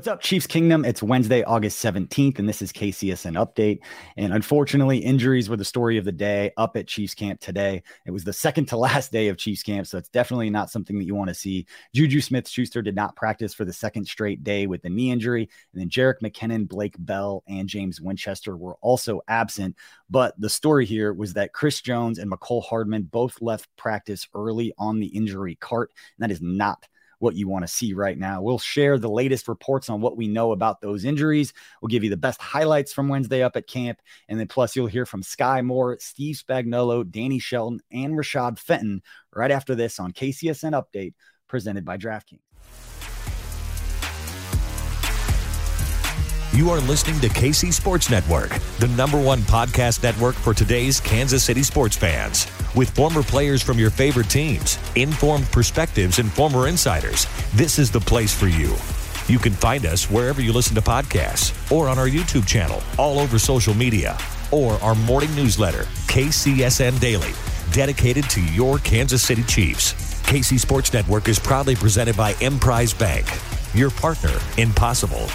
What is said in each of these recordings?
What's up, Chiefs Kingdom? It's Wednesday, August 17th, and this is KCSN Update. And unfortunately, injuries were the story of the day up at Chiefs Camp today. It was the second to last day of Chiefs Camp, so it's definitely not something that you want to see. Juju Smith Schuster did not practice for the second straight day with the knee injury. And then Jerick McKinnon, Blake Bell, and James Winchester were also absent. But the story here was that Chris Jones and Mecole Hardman both left practice early on the injury cart. And that is not what you want to see right now. We'll share the latest reports on what we know about those injuries. We'll give you the best highlights from Wednesday up at camp. And then plus you'll hear from Sky Moore, Steve Spagnuolo, Danny Shelton, and Rashad Fenton right after this on KCSN Update presented by DraftKings. You are listening to KC Sports Network, the number one podcast network for today's Kansas City sports fans. With former players from your favorite teams, informed perspectives, and former insiders, this is the place for you. You can find us wherever you listen to podcasts or on our YouTube channel, all over social media, or our morning newsletter, KCSN Daily, dedicated to your Kansas City Chiefs. KC Sports Network is proudly presented by Emprise Bank, your partner in possible.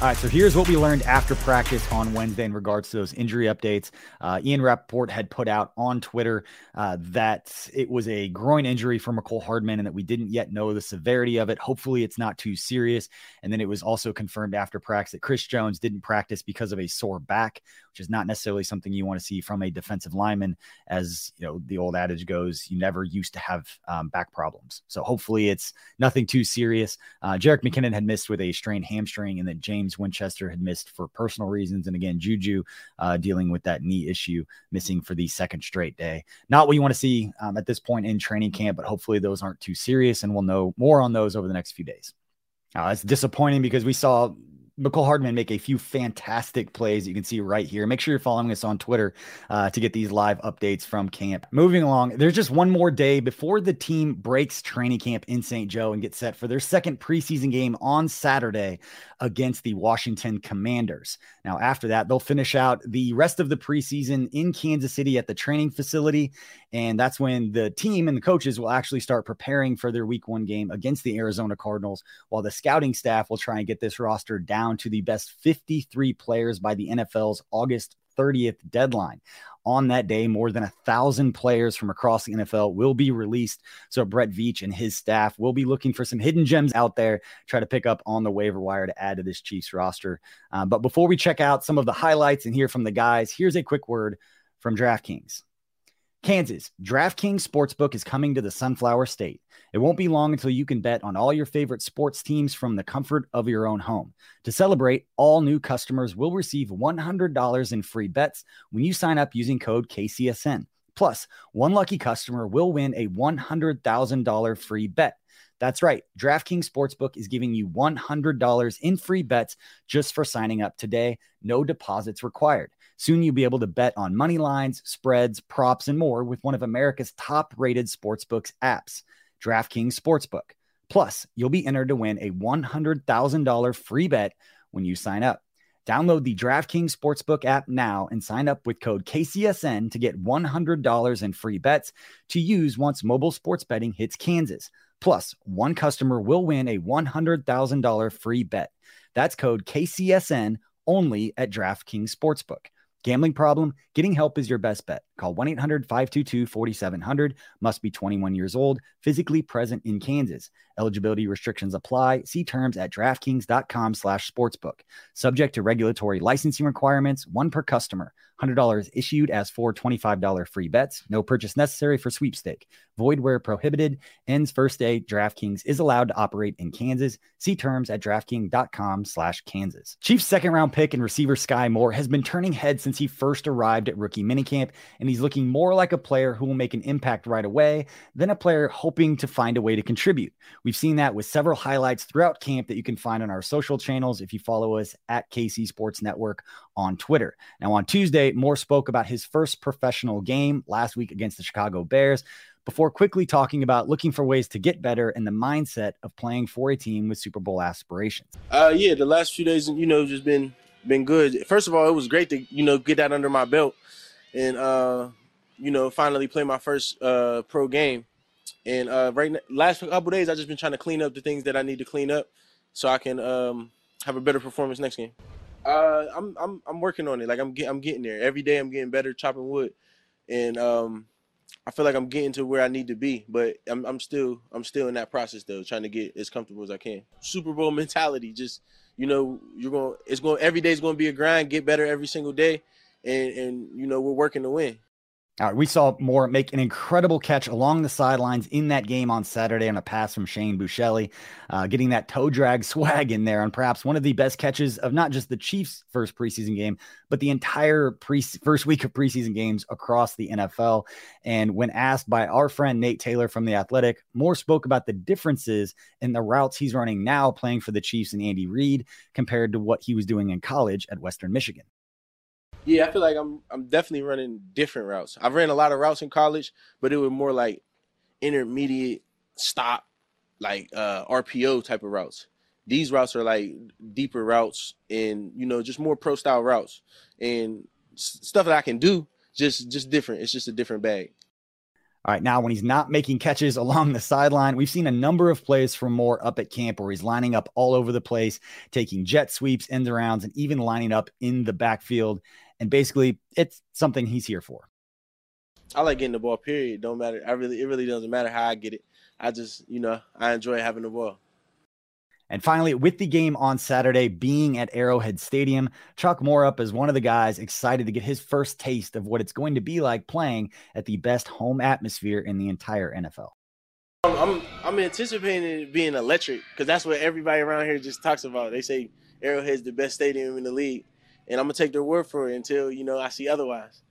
All right, so here's what we learned after practice on Wednesday in regards to those injury updates. Uh, Ian Rapoport had put out on Twitter uh, that it was a groin injury for Mecole Hardman and that we didn't yet know the severity of it. Hopefully, it's not too serious. And then it was also confirmed after practice that Chris Jones didn't practice because of a sore back, which is not necessarily something you want to see from a defensive lineman. As you know, the old adage goes, you never used to have um, back problems. So hopefully, it's nothing too serious. Uh, Jerick McKinnon had missed with a strained hamstring, and then James James Winchester had missed for personal reasons. And again, Juju uh, dealing with that knee issue, missing for the second straight day. Not what you want to see um, at this point in training camp, but hopefully those aren't too serious. And we'll know more on those over the next few days. Uh, it's disappointing because we saw Mecole Hardman make a few fantastic plays you can see right here. Make sure you're following us on Twitter uh, to get these live updates from camp. Moving along, there's just one more day before the team breaks training camp in St. Joe and gets set for their second preseason game on Saturday against the Washington Commanders. Now, after that, they'll finish out the rest of the preseason in Kansas City at the training facility. And that's when the team and the coaches will actually start preparing for their week one game against the Arizona Cardinals, while the scouting staff will try and get this roster down down to the best 53 players by the NFL's August 30th deadline. On that day, more than a thousand players from across the NFL will be released. So Brett Veach and his staff will be looking for some hidden gems out there, try to pick up on the waiver wire to add to this Chiefs roster. Um, but before we check out some of the highlights and hear from the guys, here's a quick word from DraftKings. Kansas, DraftKings Sportsbook is coming to the Sunflower State. It won't be long until you can bet on all your favorite sports teams from the comfort of your own home. To celebrate, all new customers will receive $100 in free bets when you sign up using code KCSN. Plus, one lucky customer will win a $100,000 free bet. That's right. DraftKings Sportsbook is giving you $100 in free bets just for signing up today. No deposits required. Soon you'll be able to bet on money lines, spreads, props, and more with one of America's top rated sportsbooks apps, DraftKings Sportsbook. Plus, you'll be entered to win a $100,000 free bet when you sign up. Download the DraftKings Sportsbook app now and sign up with code KCSN to get $100 in free bets to use once mobile sports betting hits Kansas. Plus, one customer will win a $100,000 free bet. That's code KCSN only at DraftKings Sportsbook. Gambling problem? Getting help is your best bet. Call 1 800 522 4700. Must be 21 years old, physically present in Kansas. Eligibility restrictions apply. See terms at DraftKings.com slash sportsbook. Subject to regulatory licensing requirements, one per customer. $100 issued as for $25 free bets. No purchase necessary for sweepstake. Void where prohibited. Ends first day. DraftKings is allowed to operate in Kansas. See terms at DraftKings.com slash Kansas. Chiefs second round pick and receiver Sky Moore has been turning heads since he first arrived at rookie minicamp, and he's looking more like a player who will make an impact right away than a player hoping to find a way to contribute. We've seen that with several highlights throughout camp that you can find on our social channels if you follow us at KC Sports Network on Twitter. Now, on Tuesday, Moore spoke about his first professional game last week against the Chicago Bears before quickly talking about looking for ways to get better and the mindset of playing for a team with Super Bowl aspirations. Uh, yeah, the last few days, you know, just been been good. First of all, it was great to you know get that under my belt and uh, you know finally play my first uh, pro game. And uh, right now, last couple days, I just been trying to clean up the things that I need to clean up so I can um, have a better performance next game. Uh, I'm I'm I'm working on it. Like I'm get, I'm getting there every day. I'm getting better chopping wood, and um, I feel like I'm getting to where I need to be. But I'm I'm still I'm still in that process though, trying to get as comfortable as I can. Super Bowl mentality, just you know, you're going. It's going. Every day's going to be a grind. Get better every single day, and and you know we're working to win. All right, we saw Moore make an incredible catch along the sidelines in that game on Saturday on a pass from Shane Buechele, uh, getting that toe drag swag in there on perhaps one of the best catches of not just the Chiefs' first preseason game, but the entire pre- first week of preseason games across the NFL. And when asked by our friend Nate Taylor from The Athletic, Moore spoke about the differences in the routes he's running now playing for the Chiefs and Andy Reid compared to what he was doing in college at Western Michigan. Yeah, I feel like I'm I'm definitely running different routes. I've ran a lot of routes in college, but it was more like intermediate stop, like uh, RPO type of routes. These routes are like deeper routes and you know just more pro style routes and stuff that I can do just just different. It's just a different bag. All right, now when he's not making catches along the sideline, we've seen a number of plays from Moore up at camp where he's lining up all over the place, taking jet sweeps, end arounds, and even lining up in the backfield and basically, it's something he's here for. I like getting the ball. Period. Don't matter. I really, it really doesn't matter how I get it. I just, you know, I enjoy having the ball. And finally, with the game on Saturday being at Arrowhead Stadium, Chuck Moore up as one of the guys excited to get his first taste of what it's going to be like playing at the best home atmosphere in the entire NFL. I'm I'm anticipating it being electric because that's what everybody around here just talks about. They say Arrowhead's the best stadium in the league and I'm gonna take their word for it until you know I see otherwise.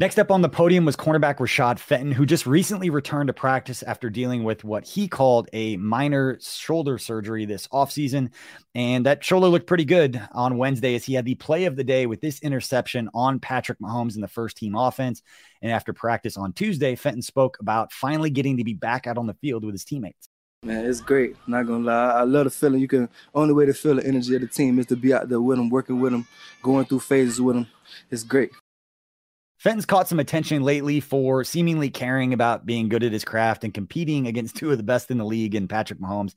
Next up on the podium was cornerback Rashad Fenton, who just recently returned to practice after dealing with what he called a minor shoulder surgery this offseason. And that shoulder looked pretty good on Wednesday as he had the play of the day with this interception on Patrick Mahomes in the first team offense. And after practice on Tuesday, Fenton spoke about finally getting to be back out on the field with his teammates. Man, it's great. Not gonna lie. I love the feeling. You can only way to feel the energy of the team is to be out there with them, working with them, going through phases with them. It's great. Fenton's caught some attention lately for seemingly caring about being good at his craft and competing against two of the best in the league in Patrick Mahomes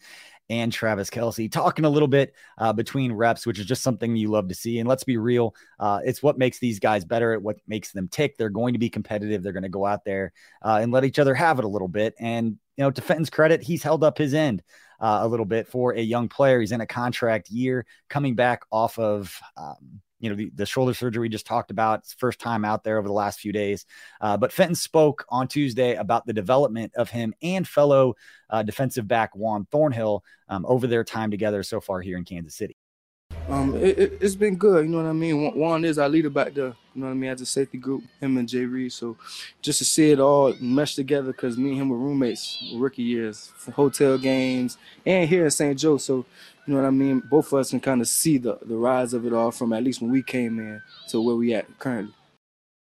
and Travis Kelce, talking a little bit uh, between reps, which is just something you love to see. And let's be real, uh, it's what makes these guys better, at what makes them tick. They're going to be competitive. They're going to go out there uh, and let each other have it a little bit. And you know, to Fenton's credit, he's held up his end uh, a little bit for a young player. He's in a contract year, coming back off of. Um, you know, the, the, shoulder surgery we just talked about. First time out there over the last few days. Uh, but Fenton spoke on Tuesday about the development of him and fellow uh, defensive back Juan Thornhill um, over their time together so far here in Kansas City. Um, it, has it, been good. You know what I mean. Juan is our leader back there. You know what I mean. As a safety group, him and Jay Reed. So just to see it all mesh together, because me and him were roommates rookie years, for hotel games, and here in St. Joe. So you know what I mean. Both of us can kind of see the the rise of it all from at least when we came in to where we at currently.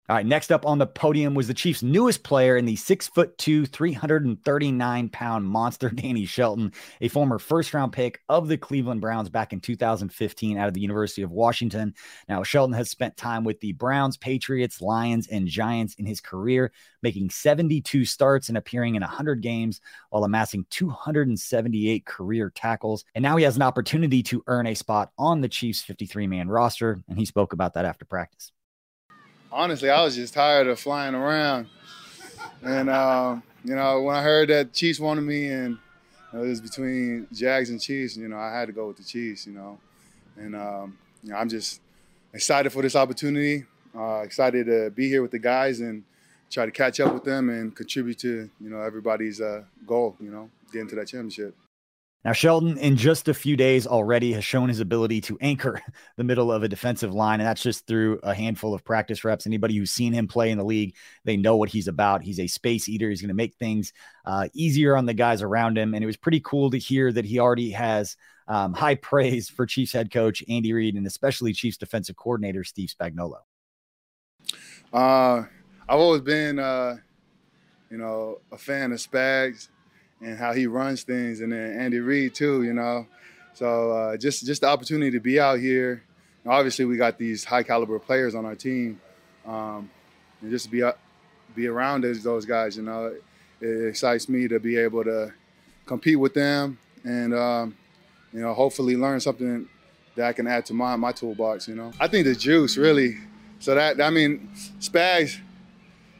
All right, next up on the podium was the Chiefs' newest player in the six foot two, 339 pound monster, Danny Shelton, a former first round pick of the Cleveland Browns back in 2015 out of the University of Washington. Now, Shelton has spent time with the Browns, Patriots, Lions, and Giants in his career, making 72 starts and appearing in 100 games while amassing 278 career tackles. And now he has an opportunity to earn a spot on the Chiefs' 53 man roster, and he spoke about that after practice honestly, I was just tired of flying around. And, um, you know, when I heard that Chiefs wanted me and you know, it was between Jags and Chiefs, you know, I had to go with the Chiefs, you know. And, um, you know, I'm just excited for this opportunity, uh, excited to be here with the guys and try to catch up with them and contribute to, you know, everybody's uh, goal, you know, getting to that championship. Now, Shelton, in just a few days already, has shown his ability to anchor the middle of a defensive line, and that's just through a handful of practice reps. Anybody who's seen him play in the league, they know what he's about. He's a space eater. He's going to make things uh, easier on the guys around him. And it was pretty cool to hear that he already has um, high praise for Chiefs head coach Andy Reid and especially Chiefs defensive coordinator Steve Spagnuolo. Uh, I've always been, uh, you know, a fan of Spags and how he runs things, and then Andy Reid too, you know. So uh, just just the opportunity to be out here. Obviously, we got these high caliber players on our team, um, and just to be be around those, those guys, you know, it, it, excites me to be able to compete with them, and um, you know, hopefully learn something that I can add to my my toolbox. You know, I think the juice really. So that I mean, Spags,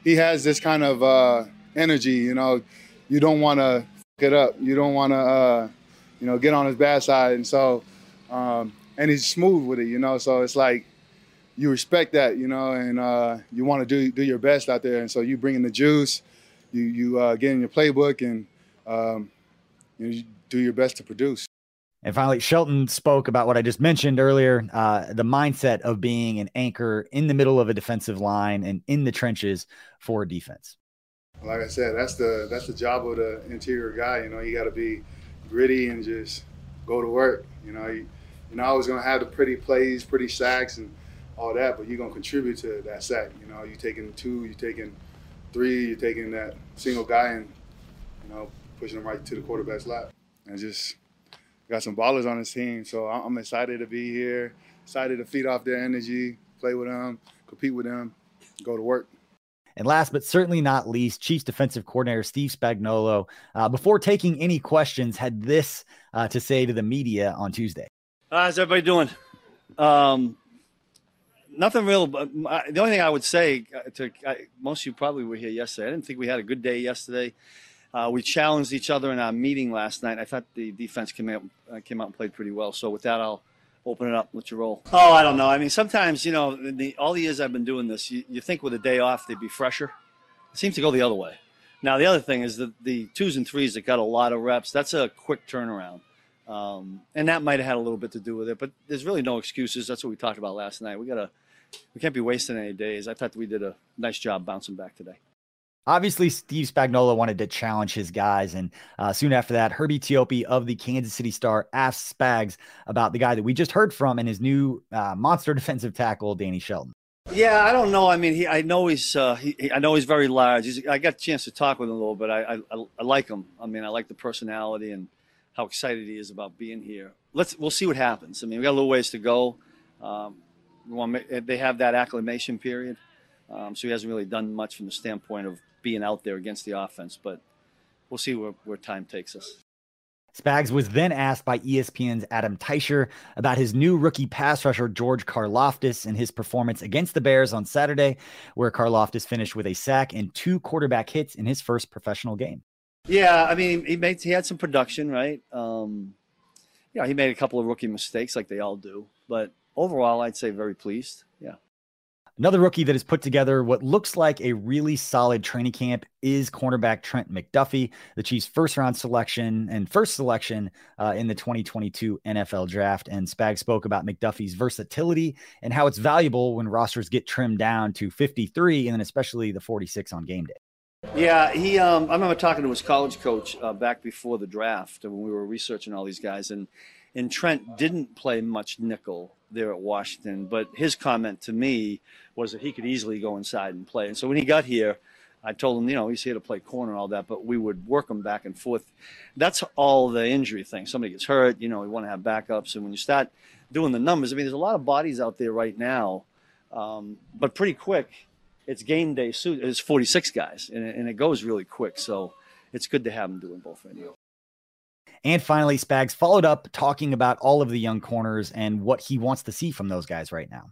he has this kind of uh, energy. You know, you don't want to it up. You don't want to, uh, you know, get on his bad side. And so, um, and he's smooth with it, you know. So it's like you respect that, you know, and uh, you want to do do your best out there. And so you bring in the juice, you you uh, get in your playbook, and um, you, do your best to produce. And finally, Shelton spoke about what I just mentioned earlier uh, the mindset of being an anchor in the middle of a defensive line and in the trenches for defense like I said, that's the that's the job of the interior guy. You know, you got to be gritty and just go to work. You know, you, you're not always gonna have the pretty plays, pretty sacks, and all that, but you're gonna contribute to that sack. You know, you're taking two, you're taking three, you're taking that single guy and you know pushing him right to the quarterback's lap, and just got some ballers on his team. So I'm excited to be here, excited to feed off their energy, play with them, compete with them, go to work. And last but certainly not least, Chiefs defensive coordinator Steve Spagnuolo, uh, before taking any questions, had this uh, to say to the media on Tuesday. How's everybody doing? Um, nothing real. But the only thing I would say uh, to I, most of you probably were here yesterday. I didn't think we had a good day yesterday. Uh, we challenged each other in our meeting last night. I thought the defense came out uh, came out and played pretty well. So with that, I'll open it up, let you roll. Oh, I don't know. I mean, sometimes you know, the, all the years I've been doing this, you, you think with a day off they'd be fresher. It seems to go the other way. Now the other thing is that the twos and threes that got a lot of reps, that's a quick turnaround. Um, and that might have had a little bit to do with it, but there's really no excuses. That's what we talked about last night. We gotta, we can't be wasting any days. I thought we did a nice job bouncing back today. Obviously, Steve Spagnuolo wanted to challenge his guys. And uh, soon after that, Herbie Teope of the Kansas City Star asked Spags about the guy that we just heard from and his new uh, monster defensive tackle, Danny Shelton. Yeah, I don't know. I mean, he, I know he's, uh, he, I know he's very large. He's, I got a chance to talk with him a little bit. I, I, I like him. I mean, I like the personality and how excited he is about being here. Let's, we'll see what happens. I mean, we got a little ways to go. Um, they have that acclimation period, um, so he hasn't really done much from the standpoint of being out there against the offense, but we'll see where, where time takes us. Spags was then asked by ESPN's Adam Teicher about his new rookie pass rusher, George Karlaftis, and his performance against the Bears on Saturday, where Karlaftis finished with a sack and two quarterback hits in his first professional game. Yeah, I mean, he made he had some production, right? Um, yeah, he made a couple of rookie mistakes, like they all do, but overall, I'd say very pleased. Yeah. Another rookie that has put together what looks like a really solid training camp is cornerback Trent McDuffie, the Chiefs' first round selection and first selection uh, in the 2022 NFL draft. And Spag spoke about McDuffie's versatility and how it's valuable when rosters get trimmed down to 53 and then especially the 46 on game day. Yeah, he. Um, I remember talking to his college coach uh, back before the draft when we were researching all these guys, and And Trent didn't play much nickel there at Washington, but his comment to me was that he could easily go inside and play. And so when he got here, I told him, you know, he's here to play corner and all that, but we would work him back and forth. That's all the injury thing. Somebody gets hurt, you know, we want to have backups. And when you start doing the numbers, I mean, there's a lot of bodies out there right now, um, but pretty quick. It's game day suit. It's 46 guys, and, and it goes really quick. So it's good to have him doing both. And finally, Spags followed up talking about all of the young corners and what he wants to see from those guys right now.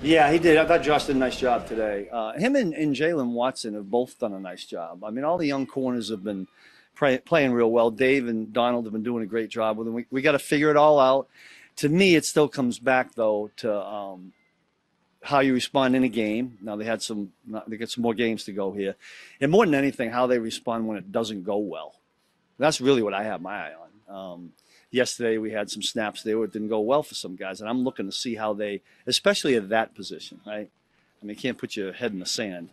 Yeah, he did. I thought Josh did a nice job today. Uh, him and, and Jaylen Watson have both done a nice job. I mean, all the young corners have been pray, playing real well. Dave and Donald have been doing a great job with. We, we got to figure it all out. To me, it still comes back though to um, how you respond in a game. Now they had some, they got some more games to go here, and more than anything, how they respond when it doesn't go well. That's really what I have my eye on. Um, yesterday we had some snaps there it didn't go well for some guys, and I'm looking to see how they, especially at that position, right? I mean, you can't put your head in the sand,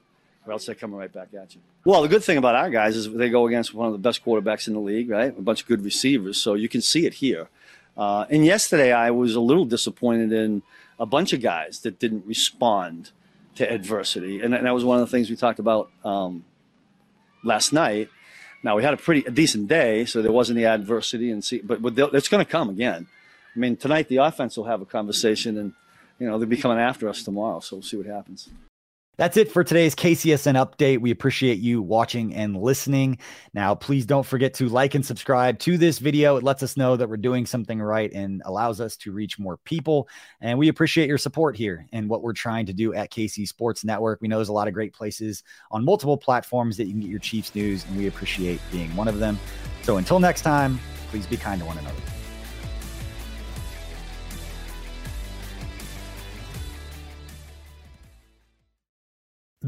or else they're coming right back at you. Well, the good thing about our guys is they go against one of the best quarterbacks in the league, right? A bunch of good receivers, so you can see it here. Uh, and yesterday I was a little disappointed in a bunch of guys that didn't respond to adversity, and that was one of the things we talked about um, last night now we had a pretty a decent day, so there wasn't the adversity, and see, but, but it's going to come again. I mean, tonight the offense will have a conversation, and you know they'll be coming after us tomorrow, so we'll see what happens. That's it for today's KCSN update. We appreciate you watching and listening. Now, please don't forget to like and subscribe to this video. It lets us know that we're doing something right and allows us to reach more people. And we appreciate your support here and what we're trying to do at KC Sports Network. We know there's a lot of great places on multiple platforms that you can get your Chiefs news, and we appreciate being one of them. So until next time, please be kind to one another.